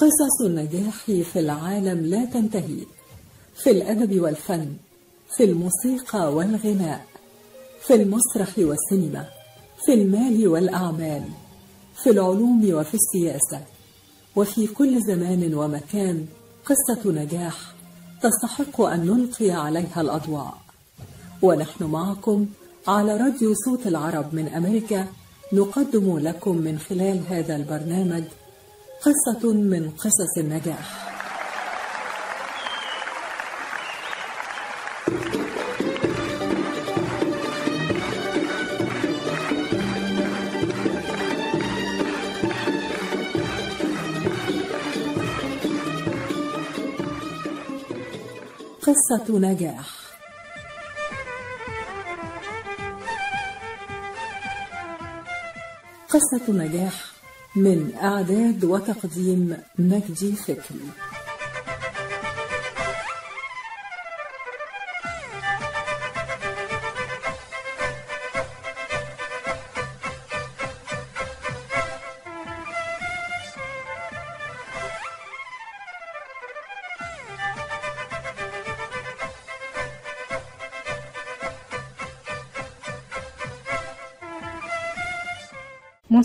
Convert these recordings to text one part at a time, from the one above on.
قصص النجاح في العالم لا تنتهي. في الأدب والفن في الموسيقى والغناء في المسرح والسينما في المال والأعمال في العلوم وفي السياسة. وفي كل زمان ومكان قصة نجاح تستحق أن نلقي عليها الأضواء. ونحن معكم على راديو صوت العرب من أمريكا نقدم لكم من خلال هذا البرنامج قصة من قصص النجاح. قصة نجاح. قصة نجاح من إعداد وتقديم مجدي فكري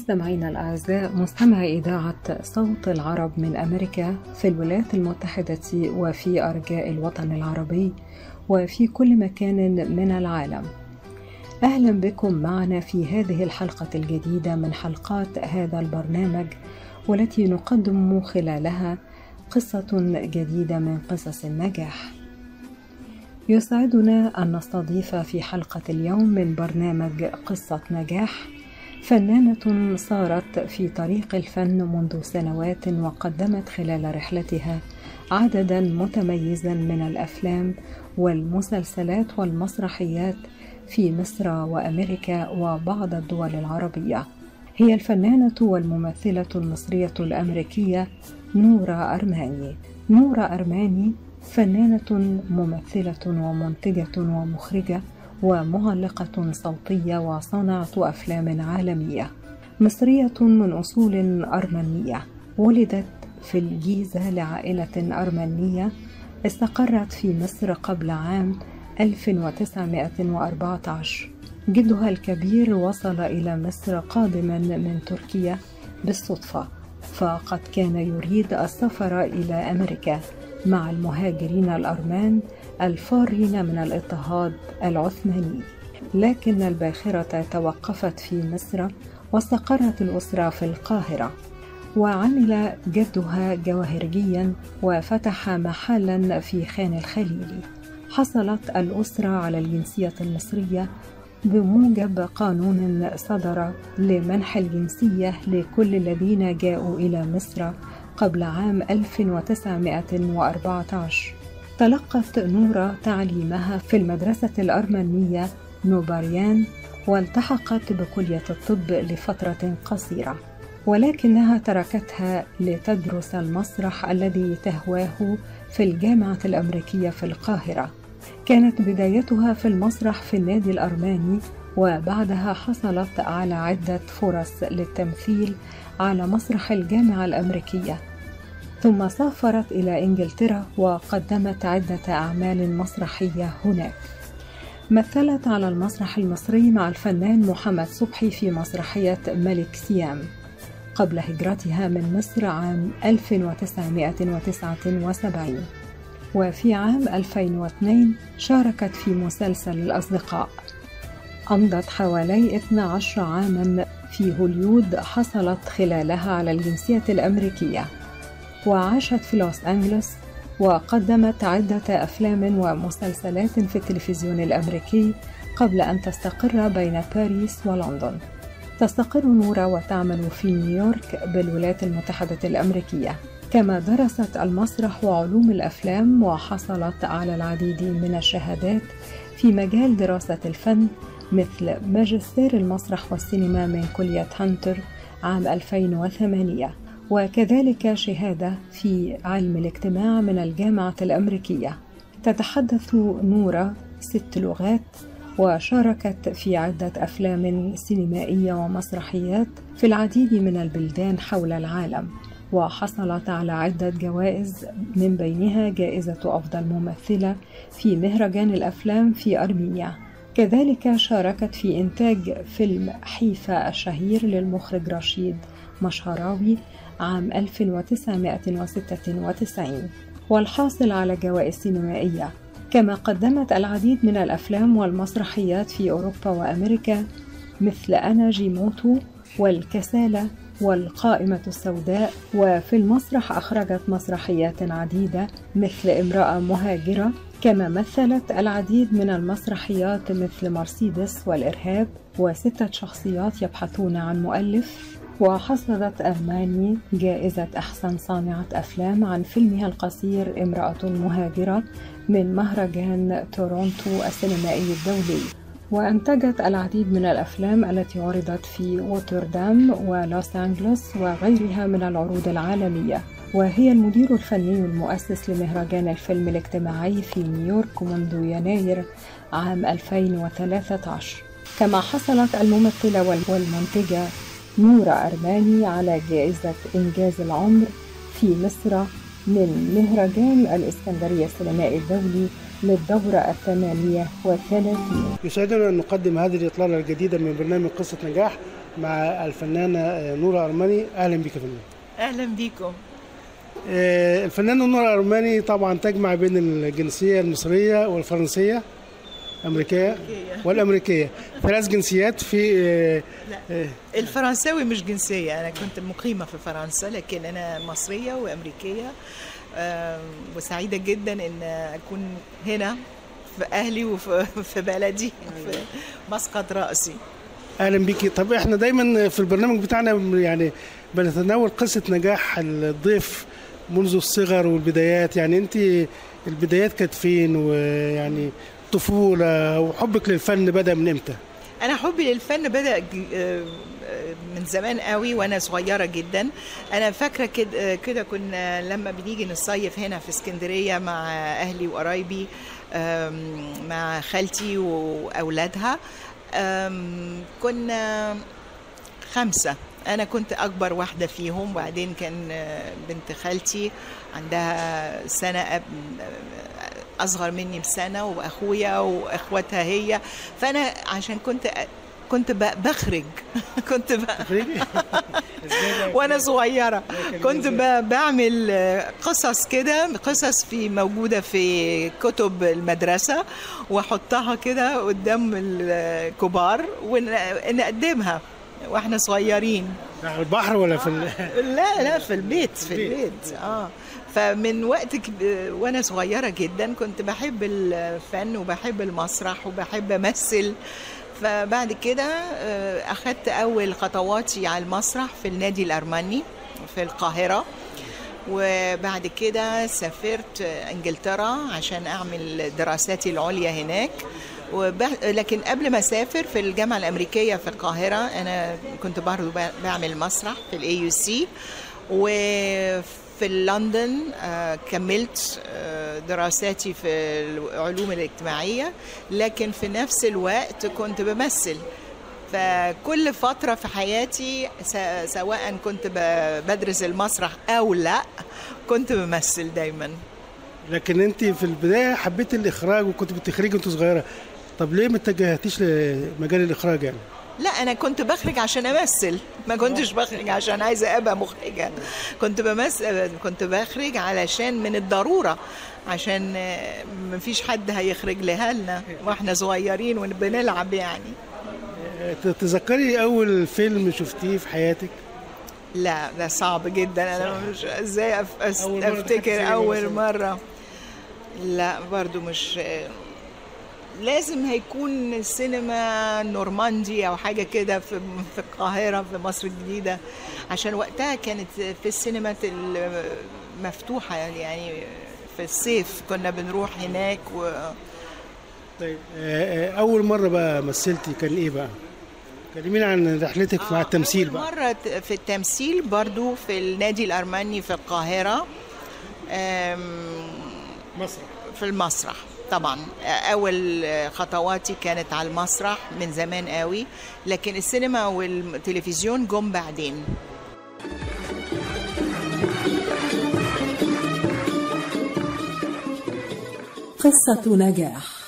مستمعينا الأعزاء مستمعي إذاعة صوت العرب من أمريكا في الولايات المتحدة وفي أرجاء الوطن العربي وفي كل مكان من العالم. أهلا بكم معنا في هذه الحلقة الجديدة من حلقات هذا البرنامج والتي نقدم خلالها قصة جديدة من قصص النجاح. يسعدنا أن نستضيف في حلقة اليوم من برنامج قصة نجاح فنانة صارت في طريق الفن منذ سنوات وقدمت خلال رحلتها عددا متميزا من الأفلام والمسلسلات والمسرحيات في مصر وأمريكا وبعض الدول العربية. هي الفنانة والممثلة المصرية الأمريكية نورا أرماني. نورا أرماني فنانة ممثلة ومنتجة ومخرجة ومعلقة صوتية وصانعة أفلام عالمية مصرية من أصول أرمنية ولدت في الجيزة لعائلة أرمنية استقرت في مصر قبل عام 1914 جدها الكبير وصل إلى مصر قادما من تركيا بالصدفة فقد كان يريد السفر إلى أمريكا مع المهاجرين الأرمان الفارين من الإضطهاد العثماني لكن الباخرة توقفت في مصر واستقرت الأسرة في القاهرة وعمل جدها جواهرجيا وفتح محلا في خان الخليلي. حصلت الأسرة على الجنسية المصرية بموجب قانون صدر لمنح الجنسية لكل الذين جاءوا إلى مصر قبل عام 1914 تلقت نورا تعليمها في المدرسة الأرمنية نوباريان والتحقت بكلية الطب لفترة قصيرة ولكنها تركتها لتدرس المسرح الذي تهواه في الجامعة الأمريكية في القاهرة. كانت بدايتها في المسرح في النادي الأرماني وبعدها حصلت على عدة فرص للتمثيل على مسرح الجامعة الأمريكية. ثم سافرت إلى إنجلترا وقدمت عدة أعمال مسرحية هناك. مثلت على المسرح المصري مع الفنان محمد صبحي في مسرحية ملك سيام. قبل هجرتها من مصر عام 1979 وفي عام 2002 شاركت في مسلسل الأصدقاء. أمضت حوالي 12 عاما في هوليود حصلت خلالها على الجنسية الأمريكية. وعاشت في لوس أنجلوس وقدمت عدة أفلام ومسلسلات في التلفزيون الأمريكي قبل أن تستقر بين باريس ولندن. تستقر نورا وتعمل في نيويورك بالولايات المتحدة الأمريكية. كما درست المسرح وعلوم الأفلام وحصلت على العديد من الشهادات في مجال دراسة الفن مثل ماجستير المسرح والسينما من كلية هانتر عام 2008 وكذلك شهادة في علم الاجتماع من الجامعة الأمريكية. تتحدث نورا ست لغات وشاركت في عدة أفلام سينمائية ومسرحيات في العديد من البلدان حول العالم وحصلت على عدة جوائز من بينها جائزة أفضل ممثلة في مهرجان الأفلام في أرمينيا. كذلك شاركت في إنتاج فيلم حيفا الشهير للمخرج رشيد مشهراوي عام 1996 والحاصل على جوائز سينمائية. كما قدمت العديد من الأفلام والمسرحيات في أوروبا وأمريكا مثل أنا جيموتو والكسالة والقائمة السوداء. وفي المسرح أخرجت مسرحيات عديدة مثل امرأة مهاجرة. كما مثلت العديد من المسرحيات مثل مرسيدس والإرهاب. وستة شخصيات يبحثون عن مؤلف. وحصلت أرماني جائزة أحسن صانعة أفلام عن فيلمها القصير امرأة مهاجرة من مهرجان تورونتو السينمائي الدولي. وأنتجت العديد من الأفلام التي عرضت في ووتردام ولوس أنجلوس وغيرها من العروض العالمية. وهي المدير الفني المؤسس لمهرجان الفيلم الاجتماعي في نيويورك منذ يناير عام 2013 كما حصلت الممثلة والمنتجة نورة أرماني على جائزة إنجاز العمر في مصر من مهرجان الإسكندرية السينمائي الدولي للدورة الثمانية والثلاثين يسعدنا أن نقدم هذه الإطلالة الجديدة من برنامج قصة نجاح مع الفنانة نورة أرماني. أهلا بك فنان. أهلا بكم الفنانة نورة أرماني طبعا تجمع بين الجنسية المصرية والفرنسية. أمريكية والأمريكية ثلاث جنسيات في لا الفرنساوي مش جنسية. أنا كنت مقيمة في فرنسا لكن أنا مصرية وأمريكية وسعيدة جدا إن أكون هنا في أهلي وفي بلدي في مسقط رأسي. أهلا بيكي طب إحنا دايما في البرنامج بتاعنا يعني بنتناول قصة نجاح الضيف منذ الصغر والبدايات. يعني أنت البدايات كانت فين؟ ويعني الطفولة وحبك للفن بدأ من إمتى؟ أنا حبي للفن بدأ من زمان قوي وأنا صغيرة جدا أنا فاكرة كده كده كنا لما بنيجي نصيف هنا في اسكندرية مع أهلي وقرايبي مع خالتي وأولادها كنا خمسة أنا كنت أكبر واحدة فيهم وبعدين كان بنت خالتي عندها سنة أصغر مني بسنة وأخويا وأخواتها هي. فأنا عشان كنت كنت بخرج. كنت ب... وأنا صغيرة. كنت بعمل قصص كده قصص في موجودة في كتب المدرسة وأحطها كده قدام الكبار ونقدمها وإحنا صغيرين. على البحر ولا في ال... لا لا في البيت في البيت. آه. فمن وقت وأنا صغيرة جدا كنت بحب الفن وبحب المسرح وبحب أمثل. فبعد كده اخذت أول خطواتي على المسرح في النادي الأرمني في القاهرة. وبعد كده سافرت إنجلترا عشان أعمل دراساتي العليا هناك. وب... لكن قبل ما أسافر في الجامعة الأمريكية في القاهرة أنا كنت برضه بعمل مسرح في ال AUC وفي لندن كملت دراساتي في العلوم الاجتماعية لكن في نفس الوقت كنت بمثل. فكل فترة في حياتي سواء كنت بدرس المسرح أو لأ كنت بمثل دايما. لكن انت في البداية حبيت الإخراج وكنت بتخرجي وانت صغيرة. طب ليه ما اتجهتيش لمجال الإخراج يعني؟ لا أنا كنت بخرج عشان أمثل. ما كنتش بخرج عشان عايزة أبقى مخرجة. كنت بمثل كنت بخرج علشان من الضرورة عشان ما فيش حد هيخرج لها لنا وإحنا صغيرين وبنلعب يعني. تتذكري أول فيلم شفتيه في حياتك؟ لا ده صعب جدا. أنا مش إزاي أف... أول أفتكر أول مرة. لا برضو مش لازم هيكون السينما نورماندي أو حاجة كده في في القاهرة في مصر الجديدة. عشان وقتها كانت في السينما مفتوحة يعني في الصيف كنا بنروح هناك و طيب أول مرة بقى مثلتي كان إيه بقى؟ كلمينا عن رحلتك آه مع التمثيل بقى. مرة في التمثيل برضو في النادي الأرمني في القاهرة مسرح. في المسرح. طبعا أول خطواتي كانت على المسرح من زمان قوي لكن السينما والتلفزيون جم بعدين. قصة نجاح.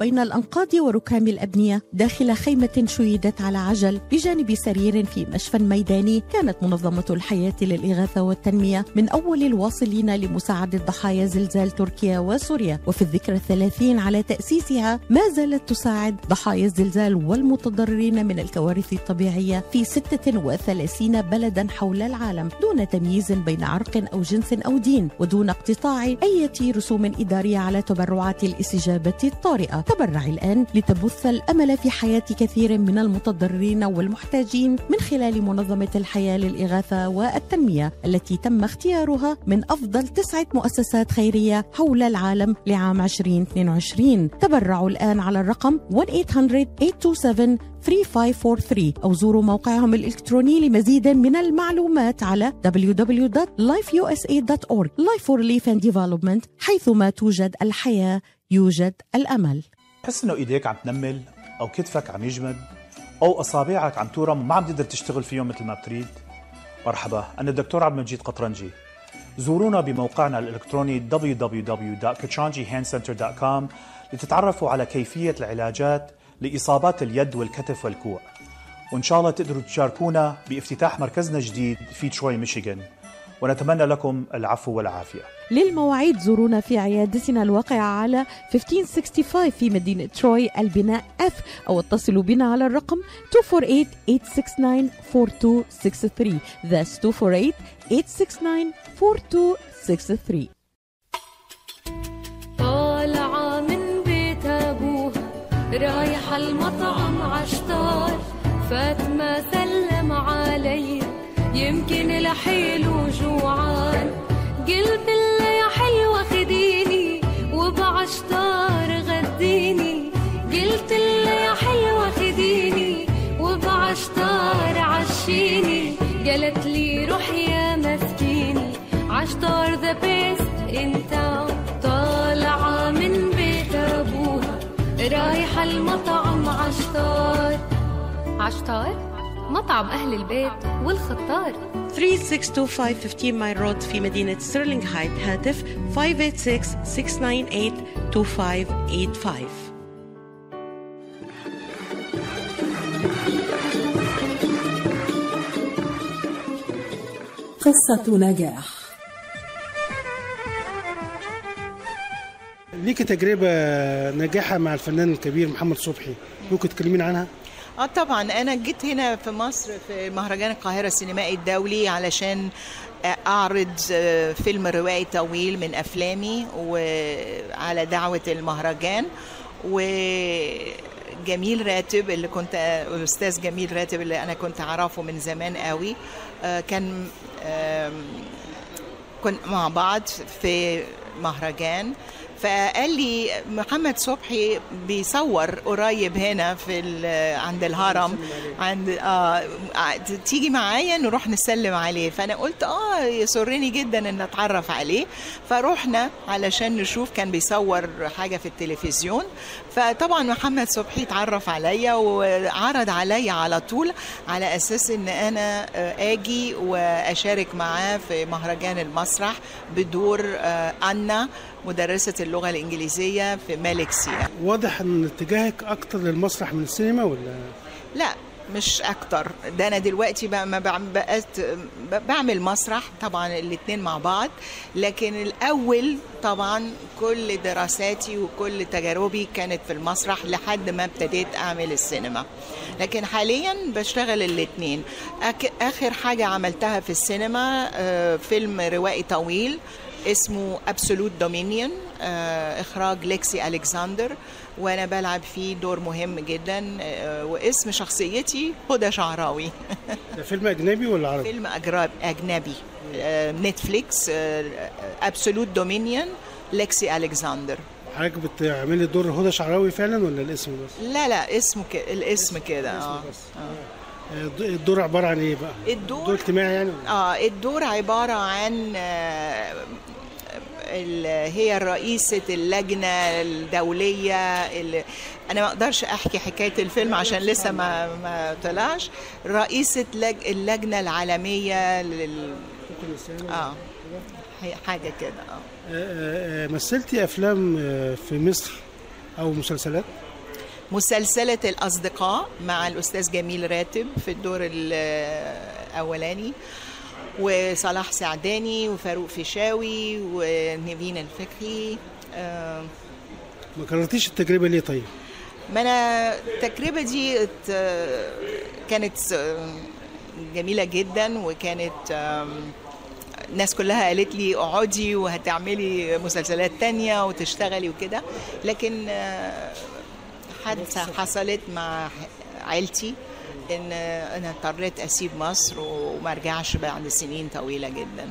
بين الأنقاض وركام الأبنية داخل خيمة شيدت على عجل بجانب سرير في مشفى ميداني كانت منظمة الحياة للإغاثة والتنمية من أول الواصلين لمساعدة ضحايا زلزال تركيا وسوريا. وفي الذكرى الثلاثين على تأسيسها ما زالت تساعد ضحايا الزلزال والمتضررين من الكوارث الطبيعية في 36 بلدا حول العالم دون تمييز بين عرق أو جنس أو دين ودون اقتطاع أي رسوم إدارية على تبرعات الإستجابة الطارئة. تبرع الآن لتبث الأمل في حياة كثير من المتضررين والمحتاجين من خلال منظمة الحياة للإغاثة والتنمية التي تم اختيارها من أفضل تسعة مؤسسات خيرية حول العالم لعام 2022 تبرعوا الآن على الرقم 1-800-827 3543 أو زوروا موقعهم الإلكتروني لمزيد من المعلومات على www.lifeusa.org Life for Relief and Development حيثما توجد الحياة يوجد الأمل. تحس إنه إيديك عم تنمل أو كتفك عم يجمد أو أصابعك عم تورم وما عم تقدر تشتغل فيهم مثل ما بتريد. مرحبا أنا الدكتور عبد المجيد قطرنجي. زورونا بموقعنا الإلكتروني www.kachanjihandcenter.com لتتعرفوا على كيفية العلاجات لإصابات اليد والكتف والكوع. وإن شاء الله تقدروا تشاركونا بافتتاح مركزنا الجديد في تروي ميشيغان. ونتمنى لكم العفو والعافية. للمواعيد زورونا في عيادتنا الواقعة على 1565 في مدينة تروي البناء F أو اتصلوا بنا على الرقم 248-869-4263 That's 248-869-4263 طالعة من بيت أبوها رايحة المطعم عشتار فاطمة سلم علي يمكن لحيله جوعان قلت له يا حلوة خديني وبعشتار غديني. قلت له يا حلوة خديني وبعشتار عشيني. قالت لي روح يا مسكيني. عشتار ذا بيست انت طالعة من بيت أبوها رايحة المطعم عشتار عشتار مطعم أهل البيت والخطار. 3625 15 Mile Road في مدينة ستيرلينغ هايت هاتف 586-698-2585 قصة نجاح. ليك تجربة ناجحة مع الفنان الكبير محمد صبحي. ممكن تكلمين عنها؟ آه طبعا. أنا جيت هنا في مصر في مهرجان القاهرة السينمائي الدولي علشان أعرض فيلم روائي طويل من أفلامي وعلى دعوة المهرجان. وجميل راتب اللي كنت الاستاذ جميل راتب اللي أنا كنت أعرفه من زمان قوي. كان كنا مع بعض في مهرجان. فقال لي محمد صبحي بيصور قريب هنا في عند الهرم. عند آه تيجي معايا نروح نسلم عليه. فأنا قلت آه يسرني جدا إن أتعرف عليه. فروحنا علشان نشوف كان بيصور حاجة في التلفزيون. فطبعا محمد صبحي اتعرف عليا وعرض عليا على طول على أساس إن أنا آجي وأشارك معاه في مهرجان المسرح بدور أنا مدرسة اللغة الإنجليزية في مالك سيا واضح إن اتجاهك أكتر للمسرح من السينما ولا؟ لا مش أكتر. ده أنا دلوقتي بقى ما بقيت بعمل مسرح طبعا الاثنين مع بعض لكن الأول طبعا كل دراساتي وكل تجاربي كانت في المسرح لحد ما ابتديت أعمل السينما. لكن حاليا بشتغل الاثنين آخر حاجة عملتها في السينما فيلم روائي طويل اسمه Absolute Dominion إخراج ليكسي الكسندر وأنا بلعب فيه دور مهم جدا واسم شخصيتي هدى شعراوي. ده فيلم أجنبي ولا عربي؟ فيلم أجنبي. نتفليكس Absolute Dominion ليكسي الكسندر حضرتك بتعملي دور هدى شعراوي فعلا ولا الاسم بس؟ لا لا اسمه ك... الاسم كده آه. الدور عبارة عن إيه بقى؟ الدور دور اجتماعي يعني آه الدور عبارة عن ال- هي رئيسة اللجنة الدولية اللي أنا ما أقدرش أحكي حكاية الفيلم عشان لسه ما ما طلعش. رئيسة لج... اللجنة العالمية لل... آه حاجة كده آه. آه، آه، مثلتي أفلام آه، في مصر أو مسلسلات؟ مسلسلة الأصدقاء مع الأستاذ جميل راتب في الدور الأولاني وصلاح سعداني وفاروق فيشاوي الفقي آه، ما كررتيش التجربة ليه طيب؟ ما أنا التجربة دي كانت جميلة جدا وكانت الناس كلها قالت لي اقعدي وهتعملي مسلسلات تانية وتشتغلي وكده. لكن آه، حادثة حصلت مع عيلتي. إن أنا اضطريت أسيب مصر وما ارجعش بعد سنين طويلة جدا.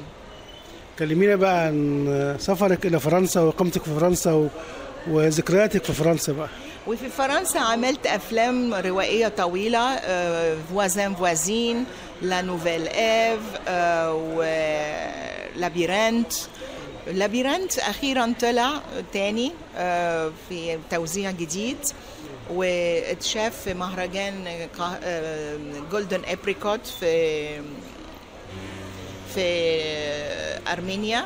كلمينا بقى عن سفرك إلى فرنسا وإقامتك في فرنسا و... وذكرياتك في فرنسا بقى. وفي فرنسا عملت أفلام روائية طويلة فوازان فوازين لا نوفيل ايف ولابيرانت لابيرانت أخيرا طلع تاني آه، في توزيع جديد. واتشاف في مهرجان جولدن ابريكوت في في أرمينيا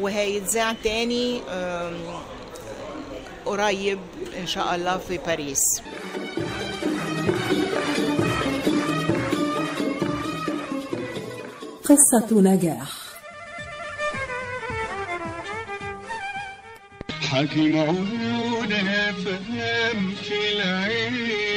وهيتذاع تاني قريب إن شاء الله في باريس. قصة نجاح. حكيم عيونها فهم في العين.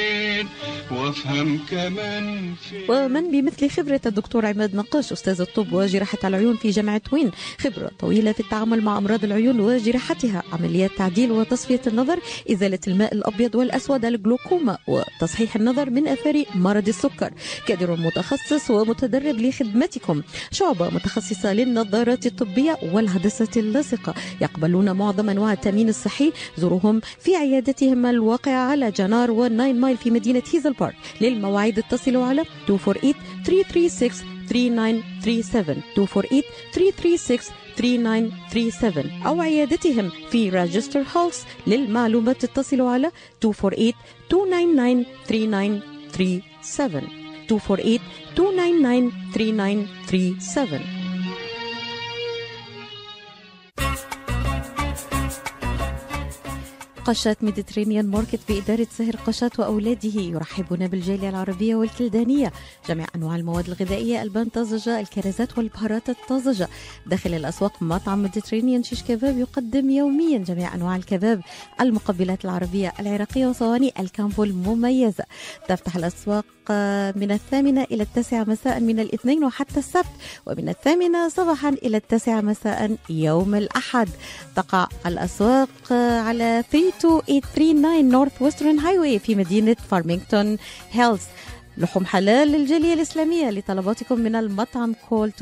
وافهم كمان في ومن بمثل خبرة الدكتور عماد نقاش أستاذ الطب وجراحة العيون في جامعة وين. خبرة طويلة في التعامل مع أمراض العيون وجراحتها عمليات تعديل وتصفية النظر إزالة الماء الأبيض والأسود الجلوكوما وتصحيح النظر من أثار مرض السكر. كادر متخصص ومتدرب لخدمتكم. شعبة متخصصة للنظارات الطبية والهندسة اللاصقة. يقبلون معظم أنواع التأمين الصحي. زوروهم في عيادتهم الواقعة على جنار والناين مايل في مدينة هيزل بارك للمواعيد اتصلوا على 248 336 3937 248 336 3937 أو عيادتهم في روتشستر هيلز للمعلومات اتصلوا على 248 299 3937 248 299 3937 قشات Mediterranean Market بإدارة سهر قشات وأولاده. يرحبون بالجالية العربية والكلدانية. جميع أنواع المواد الغذائية البان طازجة الكرزات والبهارات الطازجة. داخل الأسواق مطعم Mediterranean شيش كباب يقدم يوميا جميع أنواع الكباب. المقبلات العربية العراقية وصواني الكامبو المميزة تفتح الأسواق من الثامنة إلى التاسعة مساء من الاثنين وحتى السبت. ومن الثامنة صباحا إلى التاسعة مساء يوم الأحد. تقع الأسواق على 32839 Northwestern Highway في مدينة فارمينغتون هيلز لحوم حلال للجالية الإسلامية لطلباتكم من المطعم call 248-538-7855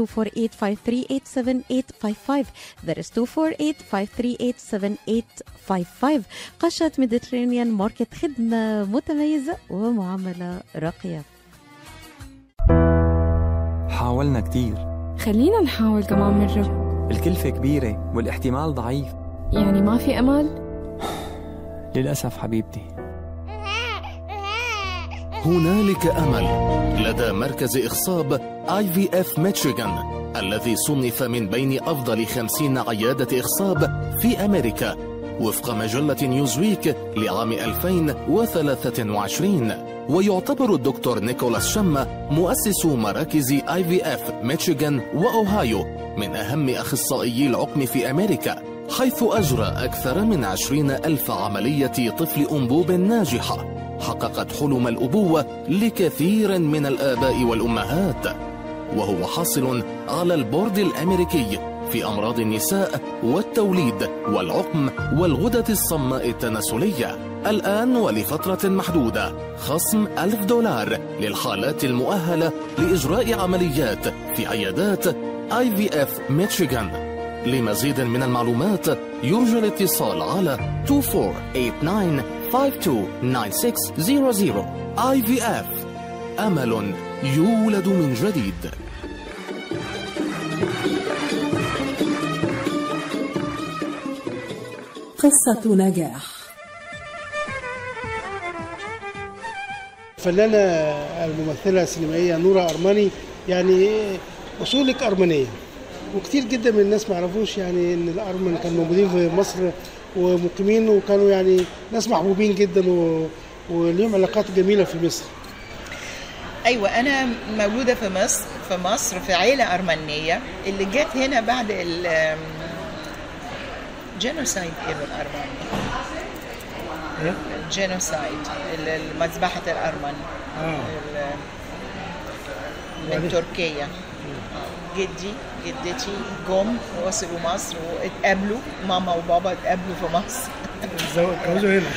that is 248-538-7855 قشات Mediterranean Market خدمة متميزة ومعاملة راقية. حاولنا كتير. خلينا نحاول كمان مرة. الكلفة كبيرة والاحتمال ضعيف. يعني ما في أمل؟ للأسف حبيبتي. هنالك أمل. لدى مركز إخصاب IVF ميشيغان الذي صنف من بين أفضل خمسين عيادة إخصاب في أمريكا وفق مجلة نيوزويك لعام 2023 ويعتبر الدكتور نيكولاس شما مؤسس مراكز IVF ميشيغان وأوهايو من أهم أخصائيي العقم في أمريكا. حيث أجرى أكثر من عشرين ألف عملية طفل أنبوب ناجحة. حققت حلم الأبوة لكثير من الآباء والأمهات. وهو حاصل على البورد الأمريكي في أمراض النساء والتوليد والعقم والغدة الصماء التناسلية. الآن ولفترة محدودة خصم ألف دولار للحالات المؤهلة لإجراء عمليات في عيادات IVF ميشيغان لمزيد من المعلومات يرجى الاتصال على 2489 529600 IVF أمل يولد من جديد. قصة نجاح. الفنانة الممثلة السينمائية نورة أرماني يعني أصولك أرمنية وكتير جدا من الناس ما يعرفوش يعني إن الأرمن كانوا موجودين في مصر ومقيمين وكانوا يعني ناس محبوبين جدا و... وليهم علاقات جميلة في مصر أيوه أنا مولودة في مصر في مصر في عيلة أرمنية اللي جت هنا بعد ال genocide إيه بالأرمني إيه؟ ال genocide ال- مذبحة الأرمن آه. من وبعدين؟ تركيا جدي جدتي جم وصلوا مصر واتقابلوا ماما وبابا اتقابلوا في مصر اتجوزوا هنا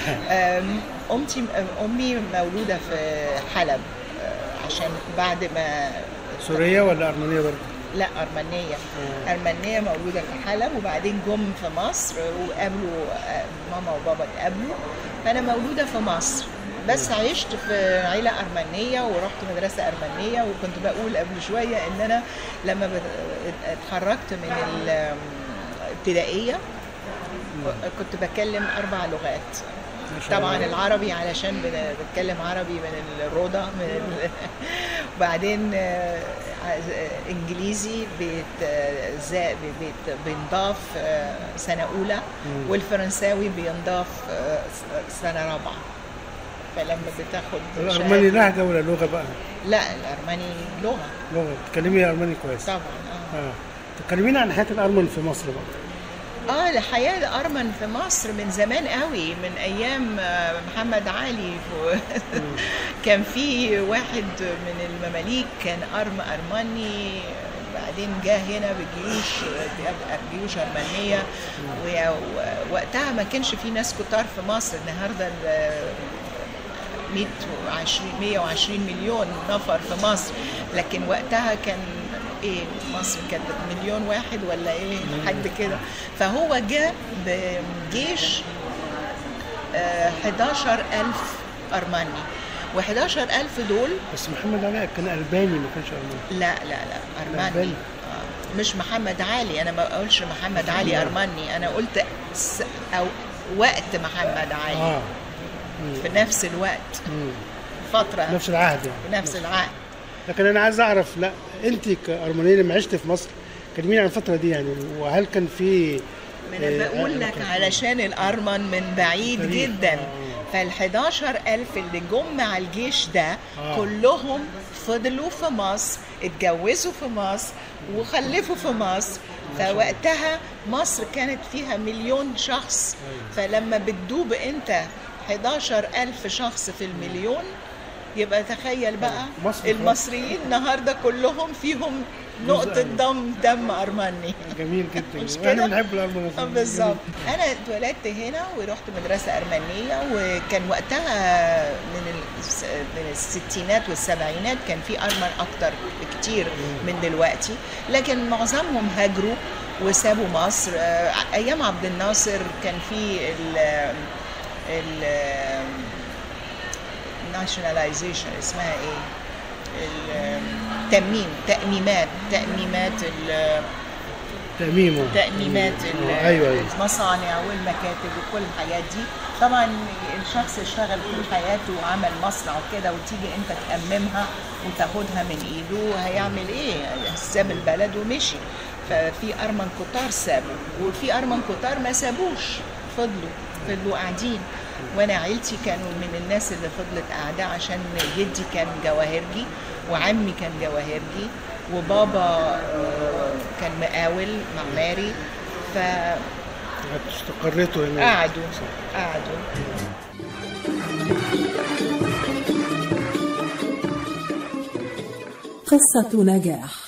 أم، أمتي أمي مولودة في حلب أه، عشان بعد ما سورية ولا أرمنية برضه؟ لا أرمنية. أرمنية مولودة في حلب وبعدين جم في مصر وقابلوا أه، ماما وبابا اتقابلوا فأنا مولودة في مصر. بس عشت في عيلة أرمنية ورحت مدرسة أرمنية وكنت بقول قبل شوية إن أنا لما اتخرجت من الابتدائية كنت بتكلم أربع لغات طبعا. العربي علشان بتكلم عربي من الروضة من ال... وبعدين آه، إنجليزي بيت بيت بينضاف آه، سنة أولى. والفرنساوي بينضاف آه، سنة رابعة فلما بتاخد الأرمني شهادة- لهجة ولا لغة بقى؟ لا الأرمني لغة. لغة. تتكلمي أرمني كويس. طبعا آه. آه. تكلمينا عن حياة الأرمن في مصر بقى. آه الحياة الأرمن في مصر من زمان قوي من أيام آه، محمد علي. كان في واحد من المماليك كان أرم أرمني بعدين جه هنا بجيوش جيوش أرمنية. ووقتها ما كانش في ناس كتار في مصر. النهارده ال- 120 120 مليون نفر في مصر. لكن وقتها كان إيه مصر كانت مليون واحد ولا إيه؟ حد كده. فهو جاء بجيش آه، 11000 أرمني. و11000 دول بس محمد علي كان ألباني ما كانش أرمني. لا لا لا أرمني. ألباني. آه، مش محمد علي. أنا ما أقولش محمد علي. أرمني. أنا قلت س- أو وقت محمد علي. آه. في نفس الوقت. مم. فترة. نفس العهد يعني. في نفس العهد. لكن أنا عايز أعرف لا أنت كارمنيه لما عشت في مصر كلميني عن الفترة دي يعني وهل كان في ما أنا آه، بقول لك كان- علشان الارمن من بعيد تاريخ، جدا. آه. فال 11000 اللي جم مع الجيش ده آه. كلهم فضلوا في مصر اتجوزوا في مصر وخلفوا في مصر. فوقتها مصر كانت فيها مليون شخص. فلما بتدوب أنت 11000 شخص في المليون. يبقى تخيل بقى. المصريين النهارده كلهم فيهم نقطة دم دم أرمني. جميل جدا. مش وإحنا كده؟ بنحب الارمن آه، بالظبط. أنا اتولدت هنا ورحت مدرسة أرمنية وكان وقتها من من الستينات والسبعينات كان في أرمن أكتر بكتير من دلوقتي. لكن معظمهم هاجروا وسابوا مصر. آه، أيام عبد الناصر كان في ال ال nationalization اسمها إيه؟ التأميم تأميمات تأميمات ال- تأميم آه. تأميمات آه، أيوه أيوه. المصانع والمكاتب وكل الحاجات دي. طبعا الشخص اشتغل طول حياته وعمل مصنع وكده وتيجي انت تأممها وتاخدها من ايده هيعمل إيه؟ ساب البلد ومشي. ففي أرمن كتار سابوا وفي أرمن كتار ما سابوش فضلوا. فضلوا قاعدين وأنا عيلتي كانوا من الناس اللي فضلت قاعدة عشان جدي كان جواهرجي وعمي كان جواهرجي وبابا آه، كان مقاول معماري. استقريتوا هنا فقعدوا قعدوا. قصة نجاح.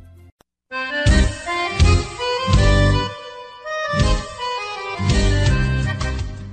Thank you.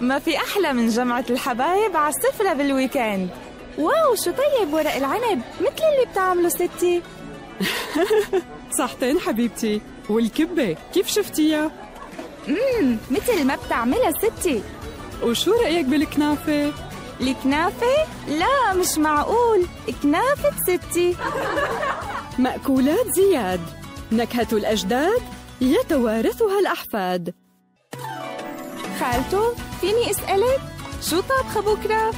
ما في أحلى من جمعة الحبايب على السفرة بال weekend. wow شو طيب ورق العنب؟ مثل اللي بتعمله ستي. صحتين حبيبتي. والكبة كيف شفتيها؟ امم مثل ما بتعملها ستي. وشو رأيك بالكنافة؟ الكنافة؟ لا مش معقول. كنافة ستي. مأكولات زياد. نكهة الأجداد يتوارثها الأحفاد. خالته فيني أسألك؟ شو طابخة بكرة؟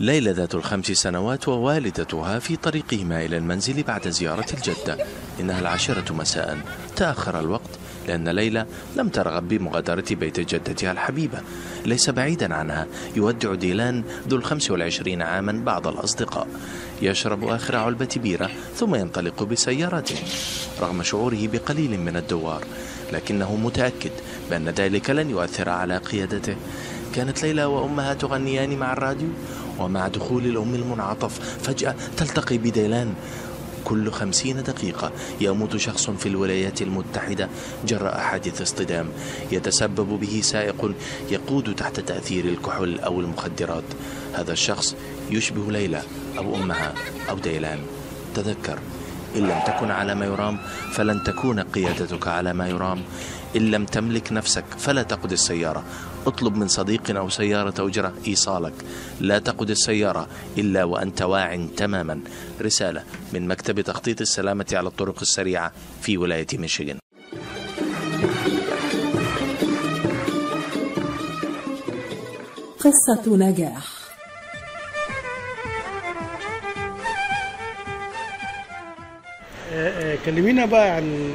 ليلى ذات الخمس سنوات ووالدتها في طريقهما إلى المنزل بعد زيارة الجدة. إنها العاشرة مساء. تأخر الوقت لأن ليلى لم ترغب بمغادرة بيت جدتها الحبيبة. ليس بعيدا عنها. يودع ديلان ذو الخمس والعشرين عاما بعض الأصدقاء. يشرب آخر علبة بيرة ثم ينطلق بسيارته رغم شعوره بقليل من الدوار لكنه متأكد بأن ذلك لن يؤثر على قيادته. كانت ليلى وأمها تغنيان مع الراديو ومع دخول الأم المنعطف. فجأة تلتقي بديلان. كل خمسين دقيقة يموت شخص في الولايات المتحدة. جراء حادث اصطدام. يتسبب به سائق يقود تحت تأثير الكحول أو المخدرات. هذا الشخص يشبه ليلى أو أمها أو ديلان. تذكر. إن لم تكن على ما يرام فلن تكون قيادتك على ما يرام. إن لم تملك نفسك فلا تقود السيارة. اطلب من صديق أو سيارة أجرة إيصالك. لا تقود السيارة إلا وأنت واع تماما. رسالة من مكتب تخطيط السلامة على الطرق السريعة في ولاية ميشيغان. قصة نجاح. كلمينا بقى عن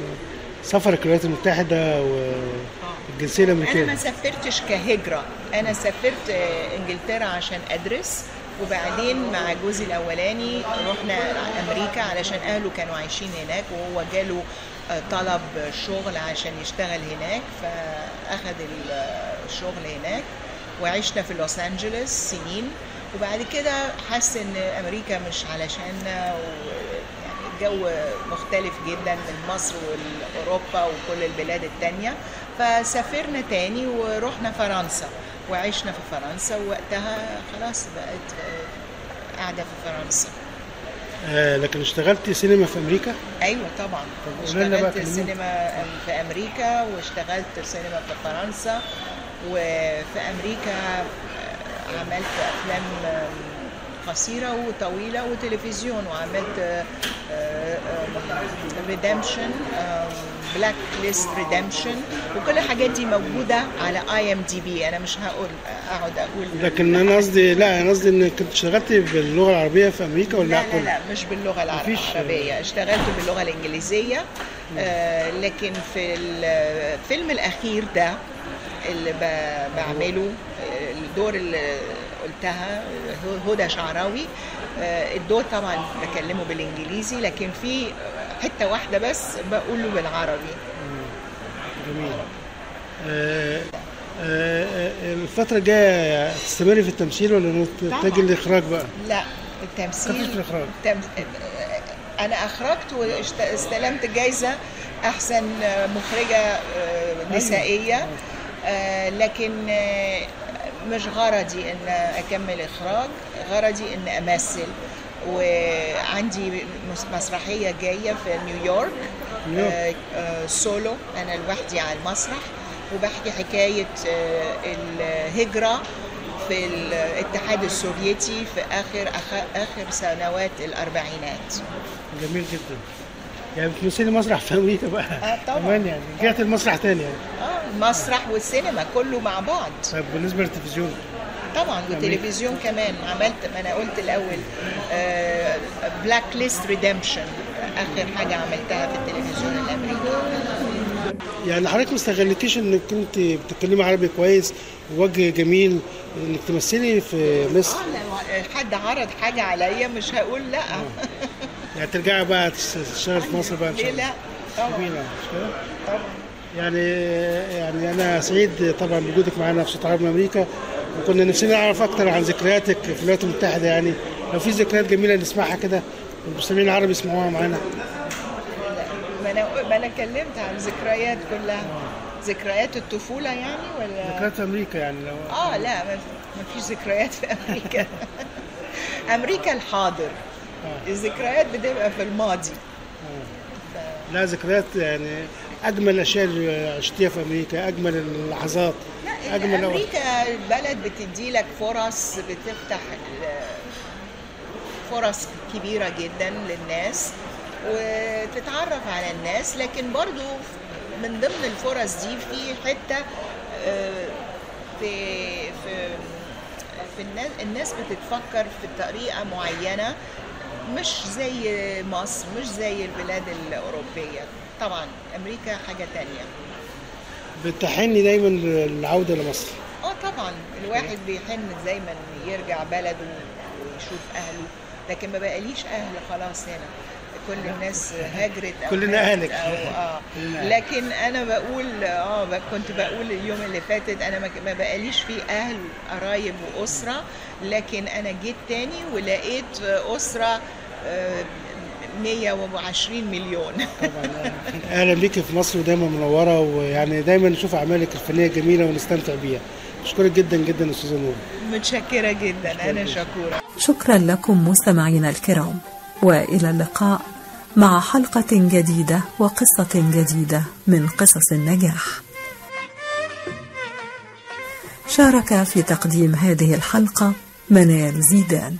سفرك الولايات المتحدة والجنسية أنا ما سافرتش كهجرة. أنا سافرت إنجلترا عشان أدرس وبعدين مع جوزي الأولاني رحنا أمريكا علشان أهله كانوا عايشين هناك وهو جاله طلب شغل عشان يشتغل هناك فاخد الشغل هناك وعشنا في لوس أنجلوس سنين. وبعد كده حس إن أمريكا مش علشاننا ويعني الجو مختلف جدا من مصر واوروبا وكل البلاد التانية. فسافرنا تاني ورحنا فرنسا وعشنا في فرنسا ووقتها خلاص بقت آه، قاعدة في فرنسا. آه، لكن اشتغلتي سينما في أمريكا؟ أيوه طبعا. اشتغلت. سينما في أمريكا واشتغلت سينما في فرنسا وفي أمريكا آه، عملت أفلام آم، قصيرة وطويلة وتلفزيون وعملت Redemption Blacklist Redemption وكل الحاجات دي موجودة على IMDb أنا مش هقول أقعد أقول. لكن أنا قصدي لا أنا قصدي إنك كنت اشتغلتي باللغة العربية في أمريكا ولا لا لا؟ لا مش باللغة الع- مفيش- العربيه اشتغلت باللغة الإنجليزية آه لكن في الفيلم الأخير ده اللي بعمله آه، الدور اللي قلتها هدى شعراوي آه، الدور طبعا بكلمه بالإنجليزي لكن في حتة واحدة بس بقوله بالعربي جميل آه، آه، الفترة الجاية تستمري في التمثيل ولا. تتجه للإخراج بقى؟ لا التمثيل في الإخراج. التم... أنا أخرجت واستلمت جايزة أحسن مخرجة آه، نسائية آه، لكن مش غرضي إن أكمل إخراج غرضي إن أمثل. وعندي مس- مسرحية جاية في نيويورك. آه، آه، سولو. أنا لوحدي على المسرح. وبحكي حكاية آه، الهجرة في الاتحاد السوفيتي في آخر آخر سنوات الأربعينات. جميل جدا. يعني بتمثلي مسرح في أمريكا بقى. آه طبعا. يعني. رجعت المسرح تاني يعني. آه المسرح والسينما كله مع بعض. طيب بالنسبة للتلفزيون؟ طبعا والتلفزيون كمان. عملت ما أنا قلت الأول Blacklist Redemption آخر حاجة عملتها في التلفزيون الأمريكي. يعني حضرتك ما استغلتيش إنك كنت بتتكلمي عربي كويس ووجه جميل إنك تمثلي في مصر؟ لو حد عرض حاجة عليا مش هقول لأ. يعني ترجعي بقى تشتغل في مصر بقى ان شاء الله لا طبعا يعني يعني أنا سعيد طبعا بوجودك معانا في صوت عرب من أمريكا وكنا نفسنا نعرف أكتر عن ذكرياتك في الولايات المتحدة. يعني لو في ذكريات جميلة نسمعها كده المستمعين العرب يسمعوها معانا ما أنا ما أنا اتكلمت عن ذكريات كلها. ذكريات الطفولة يعني ولا؟ ذكريات أمريكا يعني لو آه لا ما فيش ذكريات في أمريكا. أمريكا الحاضر. الذكريات بتبقى في الماضي. لا ذكريات يعني أجمل الاشياء اللي عشتيها في أمريكا أجمل اللحظات أجمل الأوقات. أمريكا بلد بتدي لك فرص بتفتح فرص كبيرة جدا للناس وتتعرف على الناس. لكن برضو من ضمن الفرص دي في حتة آه، في في في الناس الناس بتتفكر في طريقة معينة. مش زي مصر مش زي البلاد الأوروبية. طبعا أمريكا حاجة تانية. بتحني دايما للعودة لمصر. آه طبعا الواحد بيحن دايما يرجع بلده ويشوف أهله لكن ما بقاليش أهل خلاص هنا. كل الناس هاجرت أو كلنا. أو آه. لكن أنا بقول آه كنت بقول اليوم اللي فاتت أنا ما- بقاليش في أهل قرايب وأسرة لكن أنا جيت تاني ولقيت أسرة 120 مليون. أهلا بيكي في مصر ودايما منورة ويعني دايما نشوف أعمالك الفنية جميلة ونستمتع بيها. أشكرك جدا جدا أستاذة نور. متشكرة جدا. أنا شكورة. شكرا لكم مستمعينا الكرام. وإلى اللقاء مع حلقة جديدة وقصة جديدة من قصص النجاح. شارك في تقديم هذه الحلقة منال زيدان.